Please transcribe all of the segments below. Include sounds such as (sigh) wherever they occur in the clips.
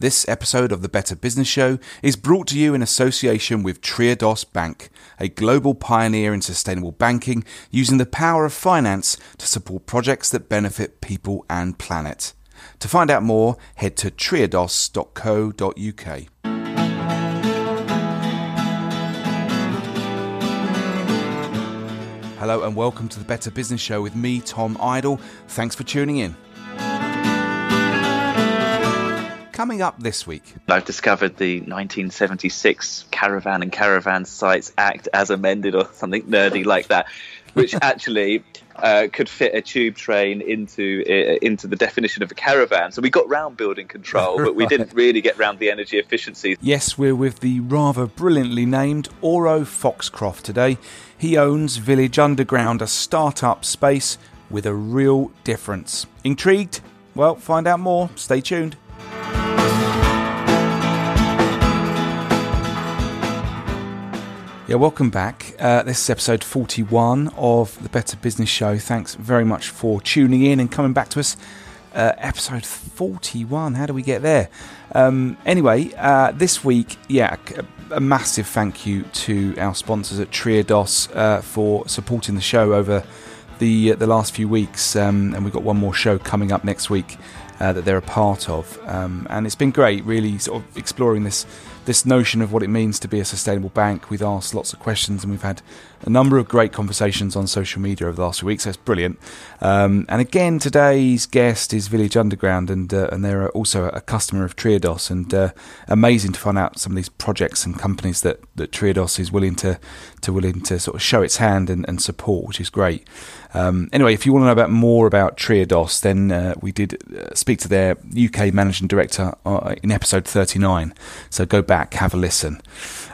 This episode of the Better Business Show is brought to you in association with Triodos Bank, a global pioneer in sustainable banking using the power of finance to support projects that benefit people and planet. To find out more, head to triodos.co.uk. Hello and welcome to the Better Business Show with me, Tom Idle. Thanks for tuning in. Coming up this week. I've discovered the 1976 Caravan and Caravan Sites Act as amended or something nerdy like that, which (laughs) actually uh, could fit a tube train into uh, into the definition of a caravan. So we got round building control, but we didn't (laughs) really get round the energy efficiency. Yes, we're with the rather brilliantly named Auro Foxcroft today. He owns Village Underground, a startup space with a real difference. Intrigued? Well, find out more. Stay tuned. Yeah, welcome back. Uh, this is episode 41 of the Better Business Show. Thanks very much for tuning in and coming back to us. Uh, episode 41. How do we get there? Um, anyway, uh, this week, yeah, a, a, massive thank you to our sponsors at Triodos uh, for supporting the show over the uh, the last few weeks. Um, and we've got one more show coming up next week uh, that they're a part of. Um, and it's been great, really, sort of exploring this this notion of what it means to be a sustainable bank. We've asked lots of questions and we've had a number of great conversations on social media over the last few weeks. It's brilliant. Um, and again, today's guest is Village Underground, and uh, and they're also a customer of Triodos. And uh, amazing to find out some of these projects and companies that, that Triodos is willing to to willing to sort of show its hand and, and support, which is great. Um, anyway, if you want to know about more about Triodos, then uh, we did uh, speak to their UK managing director uh, in episode 39. So go back, have a listen.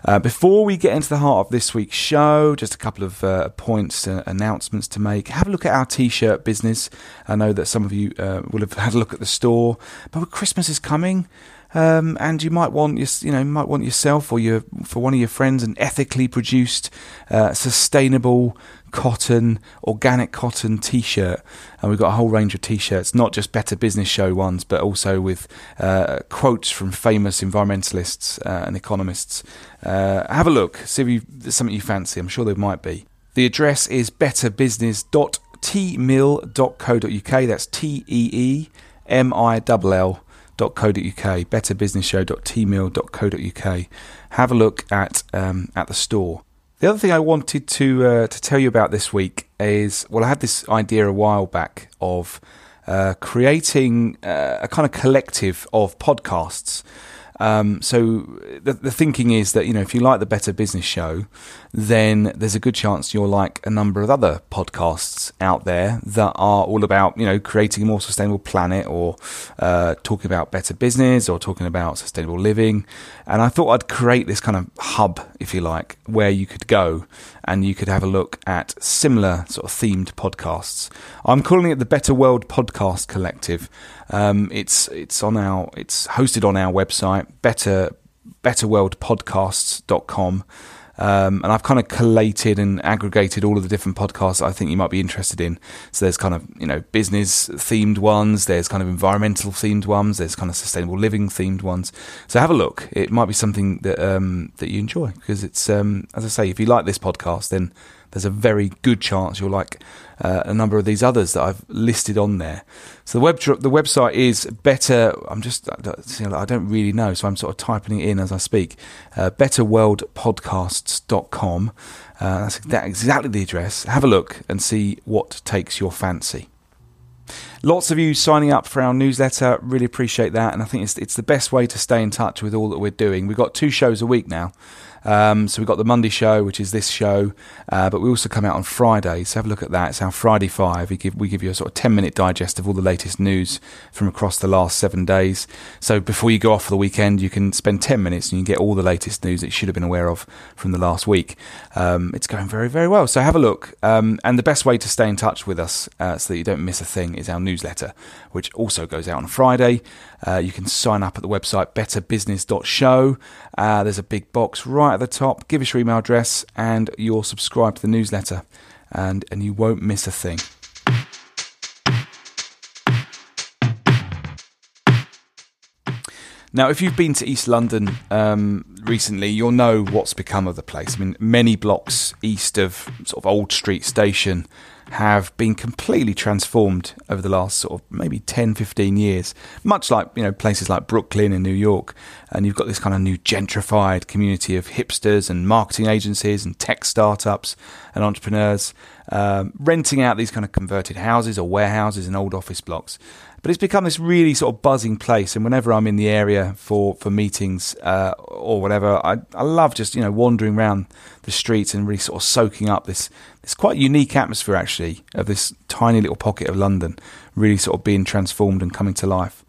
Uh, before we get into the heart of this week's show, just a couple of uh, points, uh, announcements to make. Have a look at our t-shirt business. I know that some of you will have had a look at the store, but Christmas is coming. Um, and you might want your, you know, might want yourself or your for one of your friends an ethically produced, uh, sustainable cotton, organic cotton T-shirt, and we've got a whole range of T-shirts, not just Better Business Show ones, but also with uh, quotes from famous environmentalists uh, and economists. Uh, have a look, see if you, there's something you fancy. I'm sure there might be. The address is betterbusiness.teemill.co.uk. That's T E E M I L L betterbusinessshow.co.uk, betterbusinessshow.teemill.co.uk. Have a look at um, at the store. The other thing I wanted to uh, to tell you about this week is well, I had this idea a while back of uh, creating uh, a kind of collective of podcasts. Um, so the, the thinking is that you know if you like the Better Business Show, then there's a good chance you'll like a number of other podcasts out there that are all about you know creating a more sustainable planet or uh, talking about better business or talking about sustainable living. And I thought I'd create this kind of hub, if you like, where you could go and you could have a look at similar sort of themed podcasts. I'm calling it the Better World Podcast Collective. Um, it's it's on our it's hosted on our website better betterworldpodcasts.com. Um, and I've kind of collated and aggregated all of the different podcasts I think you might be interested in. So there's kind of you know business themed ones, there's kind of environmental themed ones, there's kind of sustainable living themed ones. So have a look. It might be something that um, that you enjoy because it's um, as I say, if you like this podcast, then there's a very good chance you'll like uh, a number of these others that I've listed on there. So the web the website is better. I'm just I don't really know, so I'm sort of typing it in as I speak. Uh, betterworldpodcasts.com. Uh, that's exactly the address. Have a look and see what takes your fancy. Lots of you signing up for our newsletter. Really appreciate that, and I think it's it's the best way to stay in touch with all that we're doing. We've got two shows a week now. Um, so we've got the Monday show, which is this show, uh, but we also come out on Friday. So have a look at that. It's our Friday Five. We give we give you a sort of ten minute digest of all the latest news from across the last seven days. So before you go off for the weekend, you can spend ten minutes and you get all the latest news that you should have been aware of from the last week. Um, it's going very very well. So have a look. Um, and the best way to stay in touch with us uh, so that you don't miss a thing is our newsletter, which also goes out on Friday. Uh, you can sign up at the website betterbusiness.show. Uh, there's a big box right at the top. Give us your email address and you'll subscribe to the newsletter, and, and you won't miss a thing. Now, if you've been to East London um, recently, you'll know what's become of the place. I mean, many blocks east of sort of Old Street Station have been completely transformed over the last sort of maybe 10, 15 years, much like, you know, places like Brooklyn and New York. And you've got this kind of new gentrified community of hipsters and marketing agencies and tech startups and entrepreneurs um, renting out these kind of converted houses or warehouses and old office blocks. But it's become this really sort of buzzing place, and whenever I'm in the area for for meetings uh, or whatever, I I love just you know wandering around the streets and really sort of soaking up this this quite unique atmosphere actually of this tiny little pocket of London, really sort of being transformed and coming to life.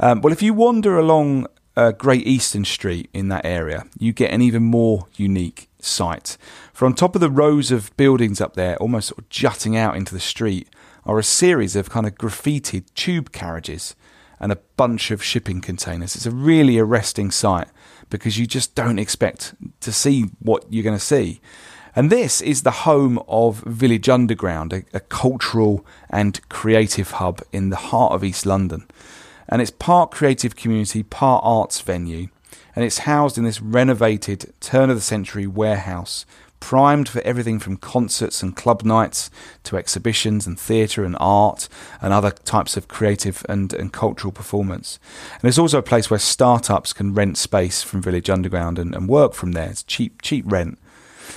Um, well, if you wander along uh, Great Eastern Street in that area, you get an even more unique sight. For on top of the rows of buildings up there, almost sort of jutting out into the street, are a series of kind of graffitied tube carriages and a bunch of shipping containers. It's a really arresting sight because you just don't expect to see what you're going to see. And this is the home of Village Underground, a, a, cultural and creative hub in the heart of East London. And it's part creative community, part arts venue. And it's housed in this renovated turn of the century warehouse primed for everything from concerts and club nights to exhibitions and theatre and art and other types of creative and, and cultural performance. And it's also a place where startups can rent space from Village Underground and, and work from there. It's cheap, cheap rent.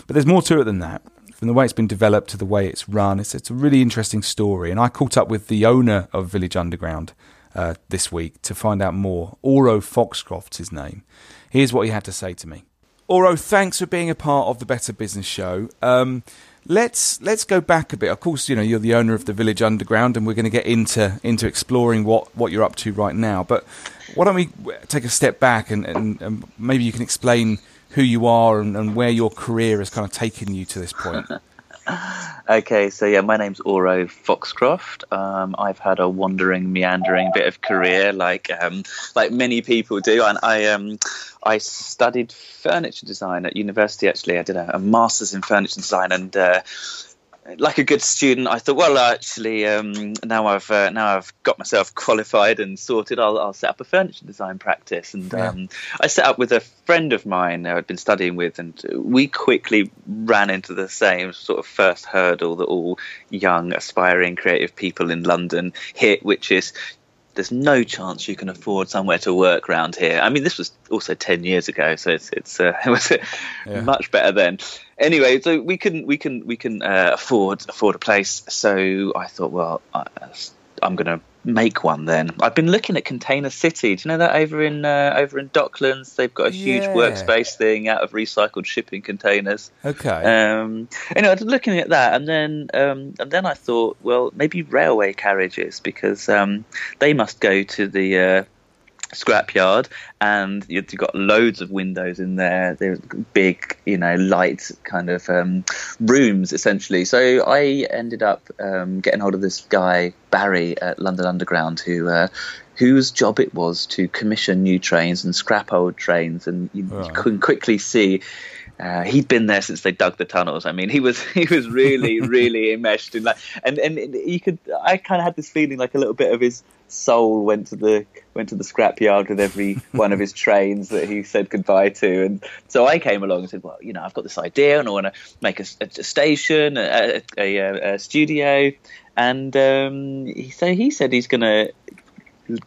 But there's more to it than that. From the way it's been developed to the way it's run, it's, it's a really interesting story. And I caught up with the owner of Village Underground uh, this week to find out more. Auro Foxcroft's his name. Here's what he had to say to me. Auro, thanks for being a part of the Better Business Show. Um, let's let's go back a bit. Of course, you know you're the owner of the Village Underground, and we're going to get into into exploring what what you're up to right now. But why don't we take a step back and, and, and maybe you can explain who you are and, and, where your career has kind of taken you to this point. (laughs) okay, so yeah, my name's Auro Foxcroft. Um, I've had a wandering, meandering bit of career, like um, like many people do, and I um, I studied furniture design at university. Actually, I did a, a master's in furniture design, and uh, like a good student, I thought, well, actually, um, now I've uh, now I've got myself (laughs) qualified and sorted. I'll, I'll set up a furniture design practice, and yeah. um, I set up with a friend of mine who I'd been studying with, and we quickly ran into the same sort of first hurdle that all young, aspiring, creative people in London hit, which is there's no chance you can afford somewhere to work around here. I mean, this was also ten years ago, so it's it's uh, (laughs) it was yeah. much better then. Anyway, so we can we can we can uh, afford afford a place. So I thought, well, I, I'm going to make one then. I've been looking at Container City. Do you know that over in uh, over in Docklands? They've got a huge yeah. workspace thing out of recycled shipping containers. Okay. Um, anyway, I was looking at that, and then um, and then I thought, well, maybe railway carriages because um, they must go to the uh, scrapyard, and you've got loads of windows in there. There's big, you know, light kind of um, rooms essentially. So I ended up um, getting hold of this guy Barry at London Underground, who uh, whose job it was to commission new trains and scrap old trains, and you, you can quickly see. Uh, he'd been there since they dug the tunnels. I mean, he was (laughs) he was really (laughs) really enmeshed in like, and and you could I kind of had this feeling like a little bit of his soul went to the went to the scrapyard with every (laughs) one of his trains that he said goodbye to. And so I came along and said, well, you know, I've got this idea and I want to make a, a station, a, a, a, studio. And um, he, so he said he's going to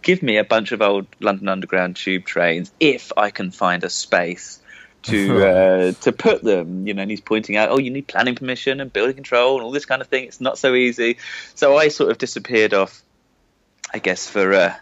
give me a bunch of old London Underground tube trains if I can find a space to (laughs) uh, to put them. You know, and he's pointing out, oh, you need planning permission and building control and all this kind of thing. It's not so easy. So I sort of disappeared off, I guess, for uh,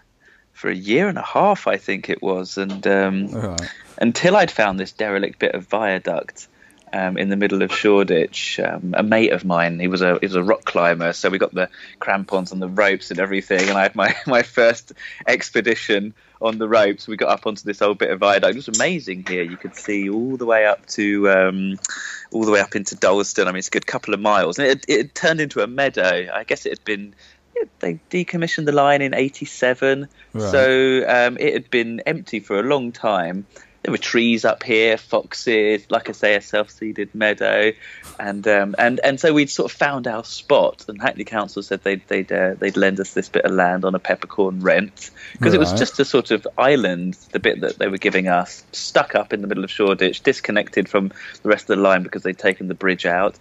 for a year and a half, I think it was, and um, right. until I'd found this derelict bit of viaduct. Um, in the middle of Shoreditch, um, a mate of mine, he was a he was a rock climber, so we got the crampons and the ropes and everything, and I had my, (laughs) my first expedition on the ropes. We got up onto this old bit of viaduct. It was amazing here. You could see all the way up to um, all the way up into Dalston. I mean, it's a good couple of miles, and it, it turned into a meadow. I guess it had been they decommissioned the line in '87, right. so um, it had been empty for a long time. there were trees up here, foxes, like I say, a self-seeded meadow, and um, and and so we'd sort of found our spot. And Hackney Council said they'd they'd uh, they'd lend us this bit of land on a peppercorn rent because right. it was just a sort of island, the bit that they were giving us, stuck up in the middle of Shoreditch, disconnected from the rest of the line because they'd taken the bridge out.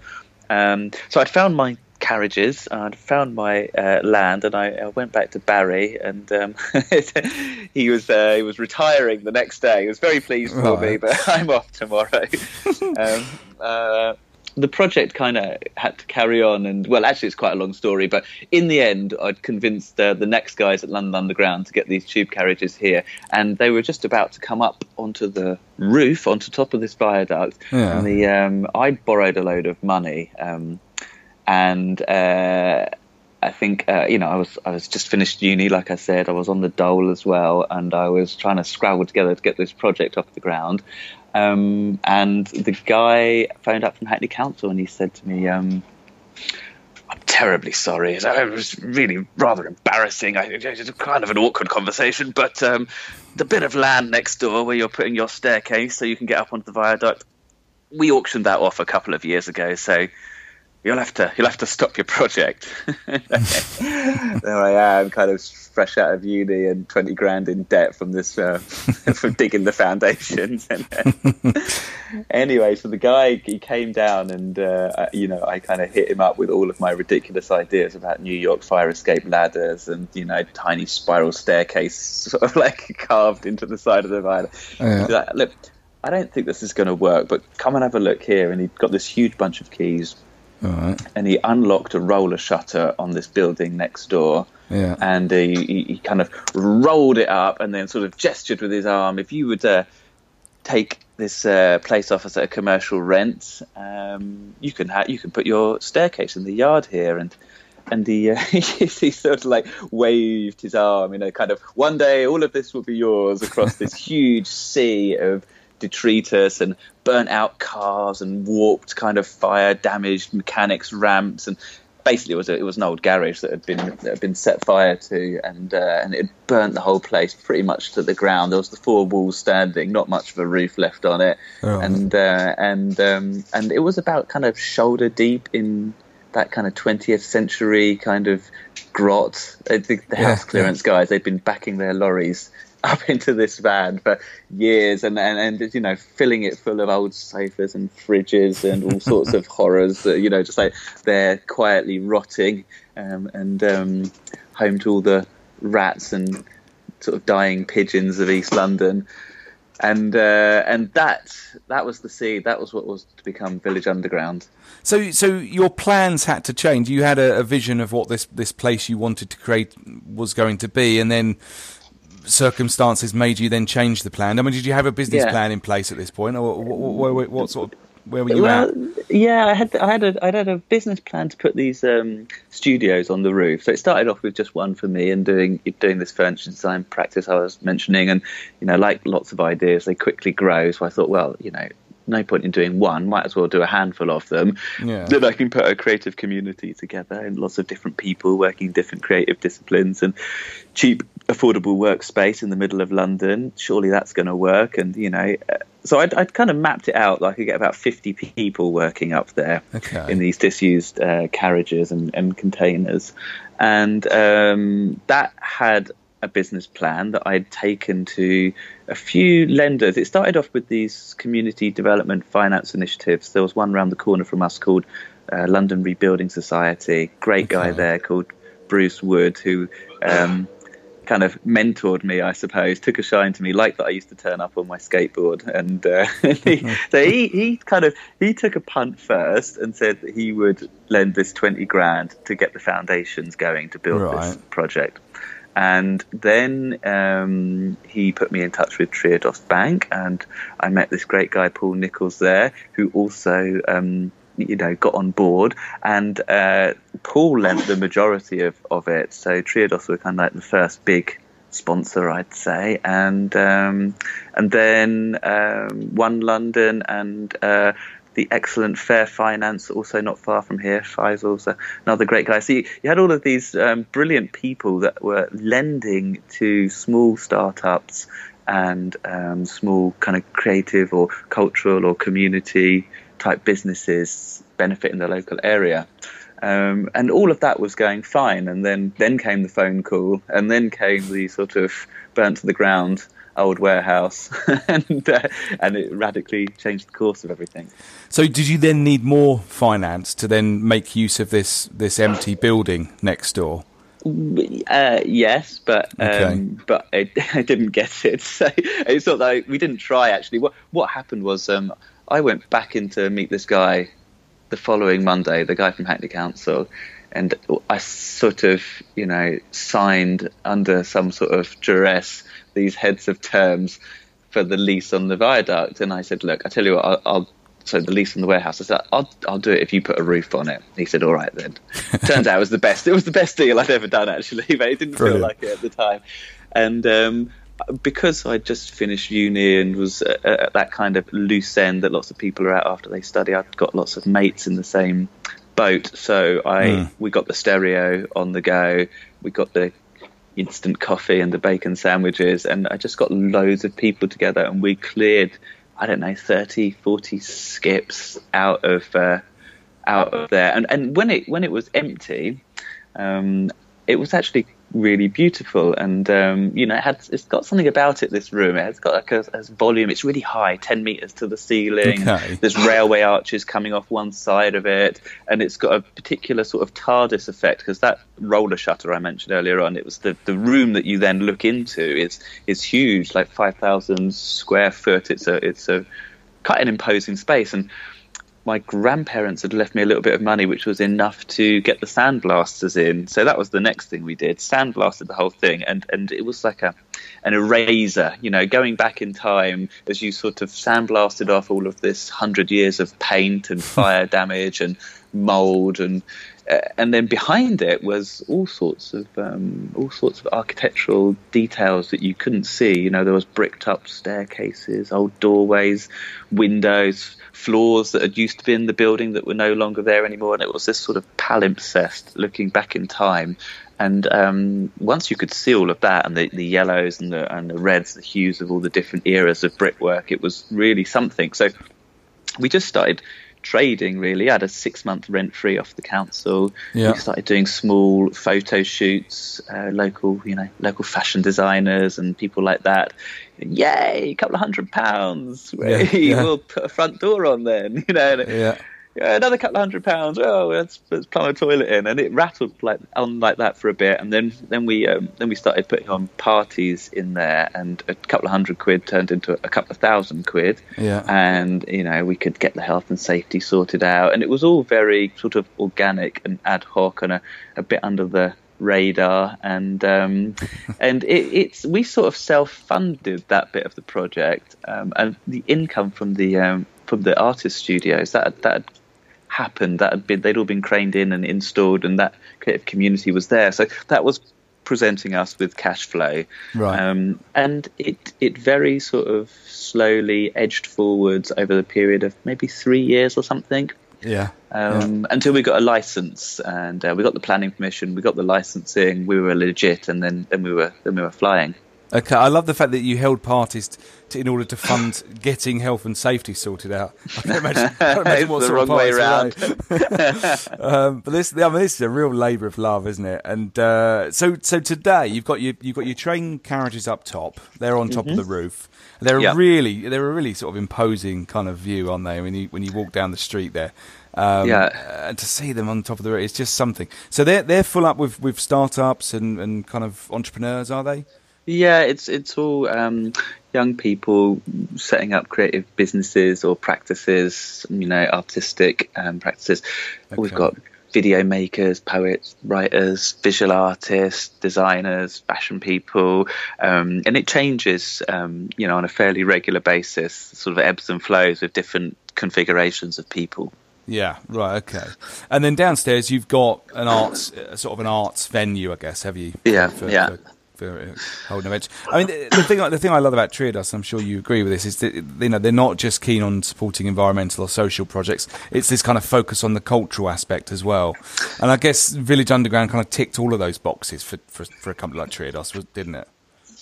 Um, so I'd found my carriages. I'd found my uh, land, and I, I, went back to Barry, and um, (laughs) he was uh, he was retiring the next day. He was very pleased for right. me, but I'm off tomorrow. (laughs) um, uh, the project kind of had to carry on, and well, actually, it's quite a long story. But in the end, I'd convinced uh, the next guys at London Underground to get these tube carriages here, and they were just about to come up onto the roof, onto top of this viaduct. Yeah. And the um, I borrowed a load of money. Um, and uh, I think uh, you know I was I was just finished uni, like I said, I was on the dole as well, and I was trying to scrabble together to get this project off the ground. Um, and the guy phoned up from Hackney Council, and he said to me. Um, I'm terribly sorry. It was really rather embarrassing. It was kind of an awkward conversation, but um, the bit of land next door where you're putting your staircase so you can get up onto the viaduct, we auctioned that off a couple of years ago. So you'll have to you'll have to stop your project. (laughs) there I am, kind of fresh out of uni and twenty grand in debt from this uh, (laughs) from digging the foundations. (laughs) anyway, so the guy he came down and uh, you know I kind of hit him up with all of my ridiculous ideas about New York fire escape ladders and you know tiny spiral staircase sort of like carved into the side of the viaduct. Yeah. Like, Look. I don't think this is going to work, but come and have a look here. And he got this huge bunch of keys, Right. And he unlocked a roller shutter on this building next door. Yeah. And he, he, he, kind of rolled it up and then sort of gestured with his arm. If you would uh, take this uh, place off as a commercial rent, um, you can ha- you can put your staircase in the yard here. And and he, uh, (laughs) he sort of like waved his arm, you know, kind of one day all of this will be yours across this (laughs) huge sea of detritus and burnt out cars and warped kind of fire damaged mechanics ramps and basically it was a, it was an old garage that had been that had been set fire to and uh, and it burnt the whole place pretty much to the ground. There was the four walls standing, not much of a roof left on it, oh. and uh, and um, and it was about kind of shoulder deep in that kind of 20th century kind of grot. Think the house yeah, clearance yeah. guys they'd been backing their lorries (laughs) up into this van for years and, and, and you know filling it full of old sofas and fridges and all sorts of (laughs) horrors that you know just like they're quietly rotting um, and um, home to all the rats and sort of dying pigeons of East London. And uh, and that that was the seed that was what was to become Village Underground. So so your plans had to change. You had a, a vision of what this this place you wanted to create was going to be and then circumstances made you then change the plan? I mean, did you have a business yeah. plan in place at this point, or what, what, what, what sort of where were you well, at? Yeah, I had I had a I had a business plan to put these um, studios on the roof. So it started off with just one for me and doing doing this furniture design practice I was mentioning, and you know, like lots of ideas, they quickly grow. So I thought, well, you know, no point in doing one. Might as well do a handful of them. Yeah. Then I can put a creative community together and lots of different people working different creative disciplines and cheap, affordable workspace in the middle of London. Surely that's going to work. And you know, uh, so I'd, I'd, kind of mapped it out. Like I could get about fifty people working up there okay. in these disused uh, carriages and, and, containers, and um, that had a business plan that I'd taken to a few lenders. It started off with these community development finance initiatives. There was one around the corner from us called uh, London Rebuilding Society. Great guy there called Bruce Wood, who um, kind of mentored me, I suppose, took a shine to me, like that I used to turn up on my skateboard. And uh, (laughs) he, so he, he kind of he took a punt first and said that he would lend this twenty grand to get the foundations going to build right. this project. And then um, he put me in touch with Triodos Bank, and I met this great guy, Paul Nichols, there, who also, um, you know, got on board. And uh, Paul lent the majority of, of it. So Triodos were kind of like the first big sponsor, I'd say, and um, and then um, One London and uh, the excellent Fair Finance, also not far from here. Faisal's another great guy. So you, you had all of these um, brilliant people that were lending to small startups and um, small kind of creative or cultural or community type businesses benefiting the local area. Um, and all of that was going fine, and then then came the phone call, and then came the sort of burnt to the ground old warehouse, (laughs) and uh, and it radically changed the course of everything. So, did you then need more finance to then make use of this this empty building next door? Uh, yes, but um, okay. but I, (laughs) I, didn't get it. (laughs) So it's not like we didn't try. Actually, what what happened was um, I went back in to meet this guy the following Monday, the guy from Hackney Council, and I sort of you know signed under some sort of duress these heads of terms for the lease on the viaduct, and I said, look, I tell you what, I'll, I'll so the lease on the warehouse. I said, I'll, I'll do it if you put a roof on it. He said, all right then. (laughs) Turns out it was the best. It was the best deal I'd ever done actually, (laughs) but it didn't Brilliant. feel like it at the time. And um, because I just finished uni and was at, at, that kind of loose end that lots of people are at after they study, I've got lots of mates in the same boat. So I mm. we got the stereo on the go. We got the instant coffee and the bacon sandwiches, and I just got loads of people together, and we cleared I don't know 30, 40 skips out of uh, out of there. And and when it when it was empty, um, it was actually really beautiful. And um, you know it had it's got something about it this room. It's got like a, a volume. It's really high 10 meters to the ceiling. Okay. there's railway arches coming off one side of it. And it's got a particular sort of tardis effect because that roller shutter i mentioned earlier on it was the, the room that you then look into is is huge like 5000 square foot. It's a it's a quite an imposing space. And my grandparents had left me a little bit of money, which was enough to get the sandblasters in. So that was the next thing we did. Sandblasted the whole thing, and and it was like a an eraser, you know, going back in time as you sort of sandblasted off all of this hundred years of paint and (laughs) fire damage and mold and uh, and then behind it was all sorts of um, all sorts of architectural details that you couldn't see. You know, there was bricked up staircases, old doorways, windows, floors that had used to be in the building that were no longer there anymore, and it was this sort of palimpsest looking back in time. And um, once you could see all of that, and the, the yellows and the and the reds, the hues of all the different eras of brickwork, it was really something. So we just started trading really. I had a six month rent free off the council. Yeah. We started doing small photo shoots, uh, local, you know, local fashion designers and people like that. Yay, a couple of hundred pounds. Yeah, (laughs) yeah. We'll put a front door on then, (laughs) you know. Yeah yeah, another couple of hundred pounds. Oh, let's, let's plumb a toilet in, and it rattled like on like that for a bit, and then then we um, then we started putting on parties in there, and a couple of hundred quid turned into a couple of thousand quid. Yeah, and you know we could get the health and safety sorted out, and it was all very sort of organic and ad hoc, and a, a bit under the radar. And um, (laughs) and it, it's we sort of self-funded that bit of the project. Um, and the income from the um, from the artist studios that that happened. That had been they'd all been craned in and installed, and that creative community was there. So that was presenting us with cash flow, right. um, and it it very sort of slowly edged forwards over the period of maybe three years or something. Yeah. Um, yeah. Until we got a license and uh, we got the planning permission, we got the licensing, we were legit, and then then we were then we were flying. Okay, I love the fact that you held parties to, in order to fund (laughs) getting health and safety sorted out. I can imagine, (laughs) I can imagine what the wrong way around. (laughs) um, but this, I mean, this is a real labour of love, isn't it? And uh, so, so today you've got your you've got your train carriages up top. They're on top mm-hmm. of the roof. They're yep. really they're a really sort of imposing kind of view, aren't they? When you when you walk down the street there. Um, yeah, and to see them on top of the roof, it's just something. So they're they're full up with, with startups and, and kind of entrepreneurs, are they? Yeah, it's it's all um, young people setting up creative businesses or practices, you know, artistic um, practices. Okay. We've got video makers, poets, writers, visual artists, designers, fashion people, um, and it changes, um, you know, on a fairly regular basis, sort of ebbs and flows with different configurations of people. Yeah, right, okay. And then downstairs you've got an arts, sort of an arts venue, I guess, have you? Yeah, for, yeah. For for uh, holding events. I mean, the, the, thing the thing I love about Triodos, I'm sure you agree with this, is that you know they're not just keen on supporting environmental or social projects. It's this kind of focus on the cultural aspect as well. And I guess Village Underground kind of ticked all of those boxes for for, for a company like Triodos, didn't it?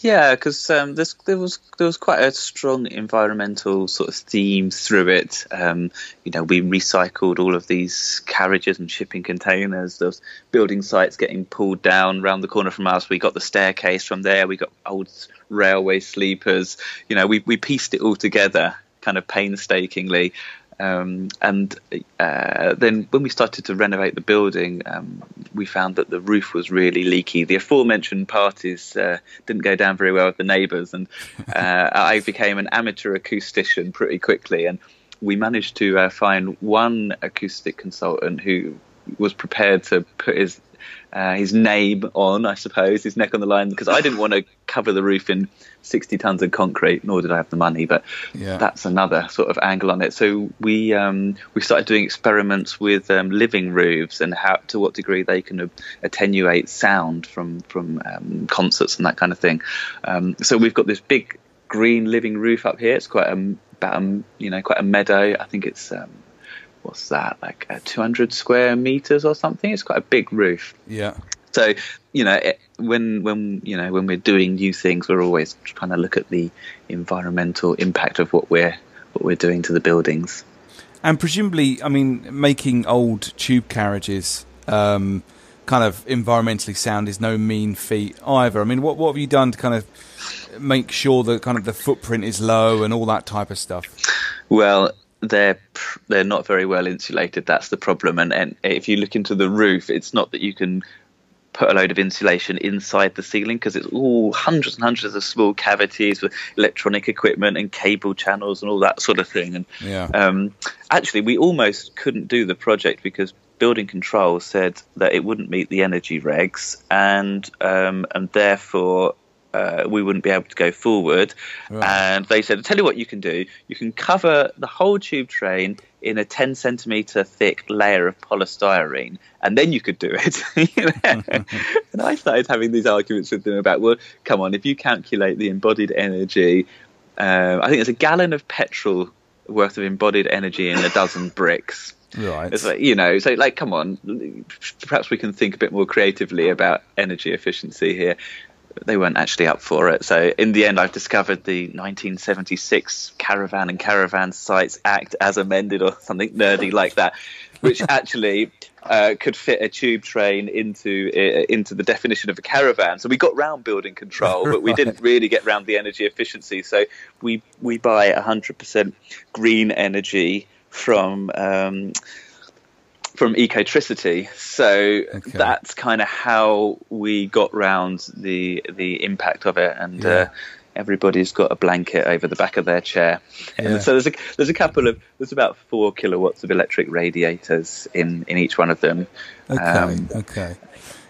Yeah, because um, there was there was quite a strong environmental sort of theme through it. Um, you know, we recycled all of these carriages and shipping containers. Those building sites getting pulled down around the corner from us. We got the staircase from there. We got old railway sleepers. You know, we we pieced it all together kind of painstakingly. Um, and uh, then when we started to renovate the building, um, we found that the roof was really leaky. The aforementioned parties uh, didn't go down very well with the neighbours, and uh, (laughs) I became an amateur acoustician pretty quickly. And we managed to uh, find one acoustic consultant who was prepared to put his uh, his name on, I suppose, his neck on the line, because I didn't want to cover the roof in 60 tons of concrete, nor did I have the money. But yeah. that's another sort of angle on it. So we um, we started doing experiments with um, living roofs and how to what degree they can attenuate sound from from um, concerts and that kind of thing. Um, so we've got this big green living roof up here. It's quite a about a, you know quite a meadow. I think it's um, what's that like uh, 200 square meters or something? It's quite a big roof. Yeah. So you know it, when when you know when we're doing new things we're always trying to look at the environmental impact of what we're what we're doing to the buildings. And presumably i mean making old tube carriages um, kind of environmentally sound is no mean feat either. I mean what what have you done to kind of make sure that kind of the footprint is low and all that type of stuff? Well they're they're not very well insulated. That's the problem. And, and if you look into the roof, it's not that you can put a load of insulation inside the ceiling because it's all hundreds and hundreds of small cavities with electronic equipment and cable channels and all that sort of thing. And yeah. um, actually, we almost couldn't do the project because building control said that it wouldn't meet the energy regs and um, and therefore uh, we wouldn't be able to go forward. Right. And they said, tell you what you can do. You can cover the whole tube train in a 10 centimeter thick layer of polystyrene, and then you could do it. (laughs) (laughs) and I started having these arguments with them about, well, come on, if you calculate the embodied energy, uh, I think it's a gallon of petrol worth of embodied energy in a dozen (laughs) bricks. Right. It's like, you know, so like, come on, perhaps we can think a bit more creatively about energy efficiency here they weren't actually up for it. So in the end, I've discovered the 1976 Caravan and Caravan Sites Act as amended, or something nerdy like that, which (laughs) actually uh, could fit a tube train into uh, into the definition of a caravan. So we got round building control, but we (laughs) didn't really get round the energy efficiency. So we we buy 100% green energy from. Um, from Ecotricity. So okay. that's kind of how we got round the the impact of it, and yeah. uh, everybody's got a blanket over the back of their chair. Yeah. And so there's a there's a couple of there's about four kilowatts of electric radiators in in each one of them. Okay, um, okay.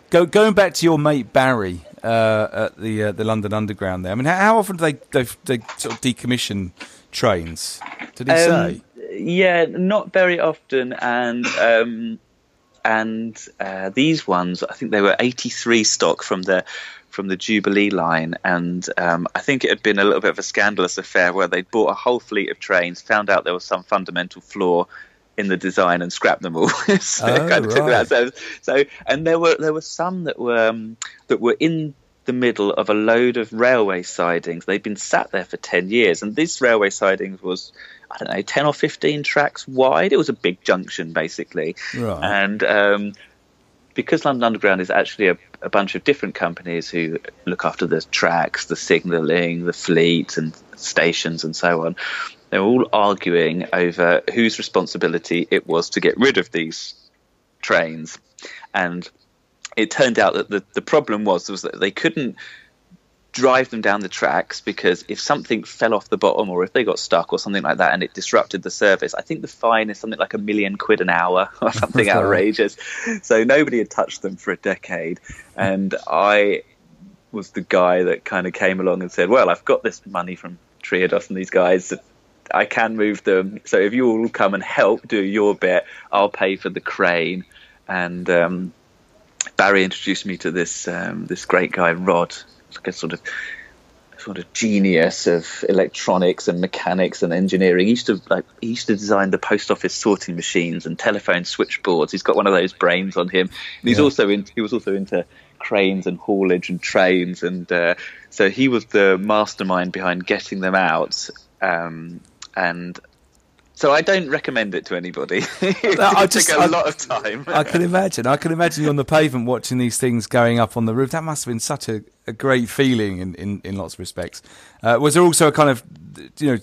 Go, going back to your mate Barry uh, at the uh, the London Underground. There, I mean, how, how often do they, they, they sort of decommission trains? Did he um, say? Yeah, not very often, and um, and uh, these ones, I think they were 83 stock from the from the Jubilee line, and um, I think it had been a little bit of a scandalous affair where they'd bought a whole fleet of trains, found out there was some fundamental flaw in the design, and scrapped them all. (laughs) so, oh, kind of right. so, so, and there were there were some that were um, that were in the middle of a load of railway sidings. They'd been sat there for 10 years, and this railway sidings was, I don't know, 10 or 15 tracks wide. It was a big junction, basically. Right. And um, because London Underground is actually a, a, bunch of different companies who look after the tracks, the signalling, the fleet, and stations, and so on, they were all arguing over whose responsibility it was to get rid of these trains. And it turned out that the, the problem was was that they couldn't drive them down the tracks because if something fell off the bottom or if they got stuck or something like that and it disrupted the service, I think the fine is something like a million quid an hour (laughs) or something outrageous. So nobody had touched them for a decade. And I was the guy that kind of came along and said, Well, I've got this money from Triodos and these guys. I can move them. So if you all come and help do your bit, I'll pay for the crane. And um, Barry introduced me to this um, this great guy Rod, like a sort of sort of genius of electronics and mechanics and engineering. He used to like he used to design the post office sorting machines and telephone switchboards. He's got one of those brains on him. And he's yeah. also in, he was also into cranes and haulage and trains, and uh, so he was the mastermind behind getting them out. Um, and so I don't recommend it to anybody. (laughs) it I just, took a I, lot of time. I can imagine. I can imagine you on the pavement watching these things going up on the roof. That must have been such a, a great feeling in, in, in lots of respects. Uh, was there also a kind of you know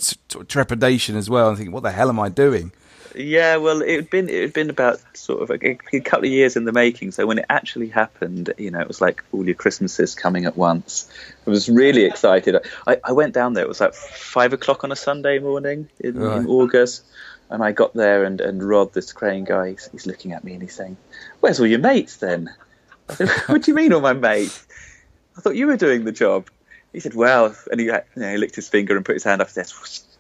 trepidation as well? And thinking, what the hell am I doing? Yeah, well, it had been it had been about sort of a, a, couple of years in the making. So when it actually happened, you know, it was like all your Christmases coming at once. I was really excited. I, I went down there. It was like five o'clock on a Sunday morning in, right. in August, and I got there, and, and Rod, this crane guy, he's, he's looking at me and he's saying, "Where's all your mates then?" I said, (laughs) "What do you mean all my mates? I thought you were doing the job." He said, "Well," and he, you know, he licked his finger and put his hand up and said,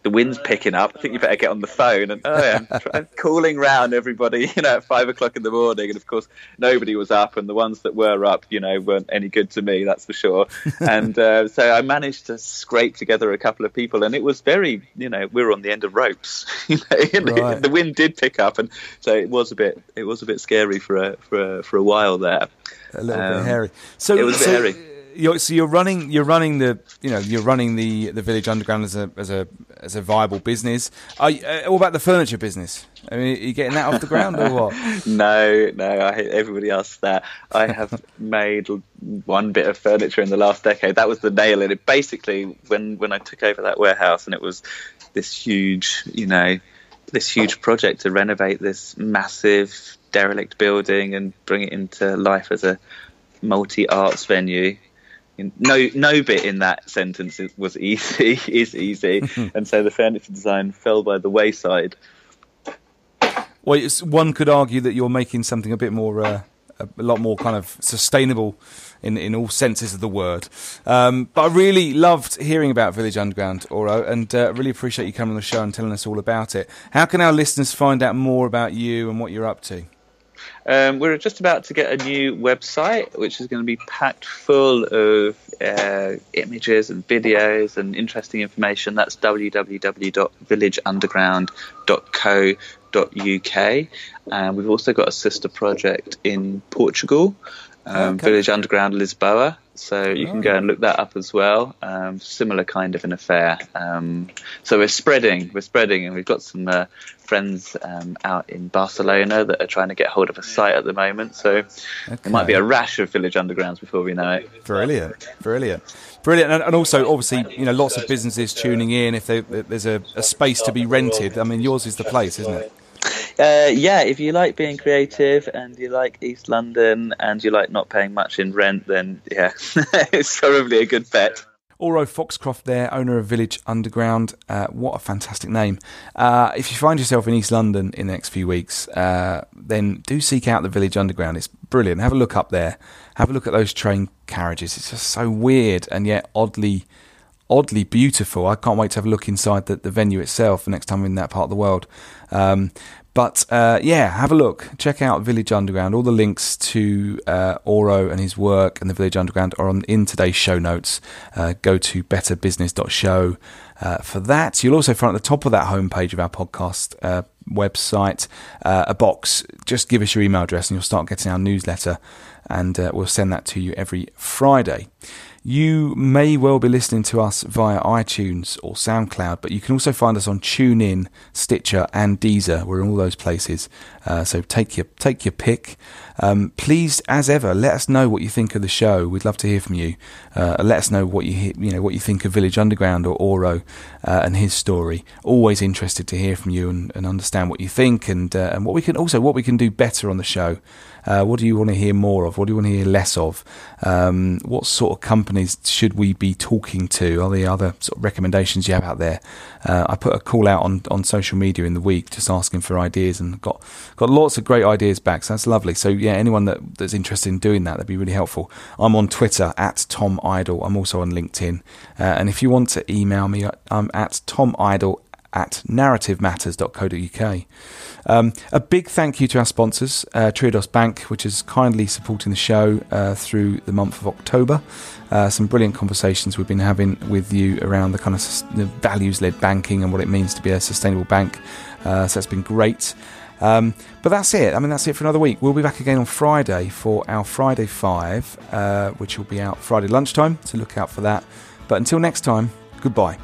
the wind's picking up. I think you better get on the phone. And oh yeah, I'm calling round everybody, (laughs) you know, at five o'clock in the morning. And of course, nobody was up, and the ones that were up, you know, weren't any good to me, that's for sure. (laughs) and uh, so I managed to scrape together a couple of people, and it was very, you know, we were on the end of ropes. (laughs) you know, right. the wind did pick up, and so it was a bit, it was a bit scary for a for a, for a while there. A little um, bit hairy. So it was so, hairy you're, so you're running you're running the you know you're running the, the village underground as a as a as a viable business. Are you, uh, what about the furniture business? I mean, are you getting that off the ground or what? (laughs) no, no. I everybody asks that. I (laughs) have made one bit of furniture in the last decade. That was the nail in it. Basically, when when I took over that warehouse and it was this huge, you know, this huge project to renovate this massive derelict building and bring it into life as a multi arts venue no no bit in that sentence was easy (laughs) is easy. (laughs) And so the furniture design fell by the wayside. Well one could argue that you're making something a bit more uh, a lot more kind of sustainable in in all senses of the word. Um, but I really loved hearing about Village Underground Auro and uh, really appreciate you coming on the show and telling us all about it. How can our listeners find out more about you and what you're up to um, we're just about to get a new website, which is going to be packed full of uh, images and videos and interesting information. That's www.villageunderground.co.uk. And we've also got a sister project in Portugal, um, okay. Village Underground Lisboa. So you can go oh. and look that up as well. Um, similar kind of an affair. Um, so we're spreading, we're spreading, and we've got some uh, friends um, out in Barcelona that are trying to get hold of a site at the moment. So okay. there might be a rash of Village Undergrounds before we know it. Brilliant, brilliant, brilliant, and, and also obviously you know lots of businesses tuning in. If they, there's a, a space to be rented, I mean yours is the place, isn't it? Uh, yeah, if you like being creative and you like East London and you like not paying much in rent, then yeah, (laughs) it's probably a good bet. Auro Foxcroft there, owner of Village Underground. Uh, what a fantastic name. Uh, if you find yourself in East London in the next few weeks, uh, then do seek out the Village Underground. It's brilliant. Have a look up there. Have a look at those train carriages. It's just so weird and yet oddly oddly beautiful. I can't wait to have a look inside the, the venue itself the next time I'm in that part of the world. Um, but uh, yeah, have a look. Check out Village Underground. All the links to uh, Auro and his work and the Village Underground are on in today's show notes. Uh, go to betterbusiness.show uh, for that. You'll also find at the top of that homepage of our podcast uh, website uh, a box. Just give us your email address and you'll start getting our newsletter, and we'll send that to you every Friday. You may well be listening to us via iTunes or SoundCloud, but you can also find us on TuneIn, Stitcher, and Deezer. We're in all those places, uh, so take your take your pick. Um, please, as ever, let us know what you think of the show. We'd love to hear from you. Uh, let us know what you you know what you think of Village Underground or Auro uh, and his story. Always interested to hear from you and, and understand what you think and uh, and what we can also what we can do better on the show. Uh, what do you want to hear more of? What do you want to hear less of? Um, what sort of companies should we be talking to? Are there other sort of recommendations you have out there? Uh, I put a call out on, on social media in the week just asking for ideas and got got lots of great ideas back. So that's lovely. So yeah, anyone that, that's interested in doing that, that'd be really helpful. I'm on Twitter at Tom Idle. I'm also on LinkedIn. Uh, and if you want to email me, I'm at Tom Idle at narrativematters.co.uk. Um, a big thank you to our sponsors, uh, Triodos Bank, which is kindly supporting the show uh, through the month of October. Uh, some brilliant conversations we've been having with you around the kind of values led banking and what it means to be a sustainable bank. Uh, so that's been great. Um, but that's it. I mean, that's it for another week. We'll be back again on Friday for our Friday Five, uh, which will be out Friday lunchtime. So look out for that. But until next time, goodbye.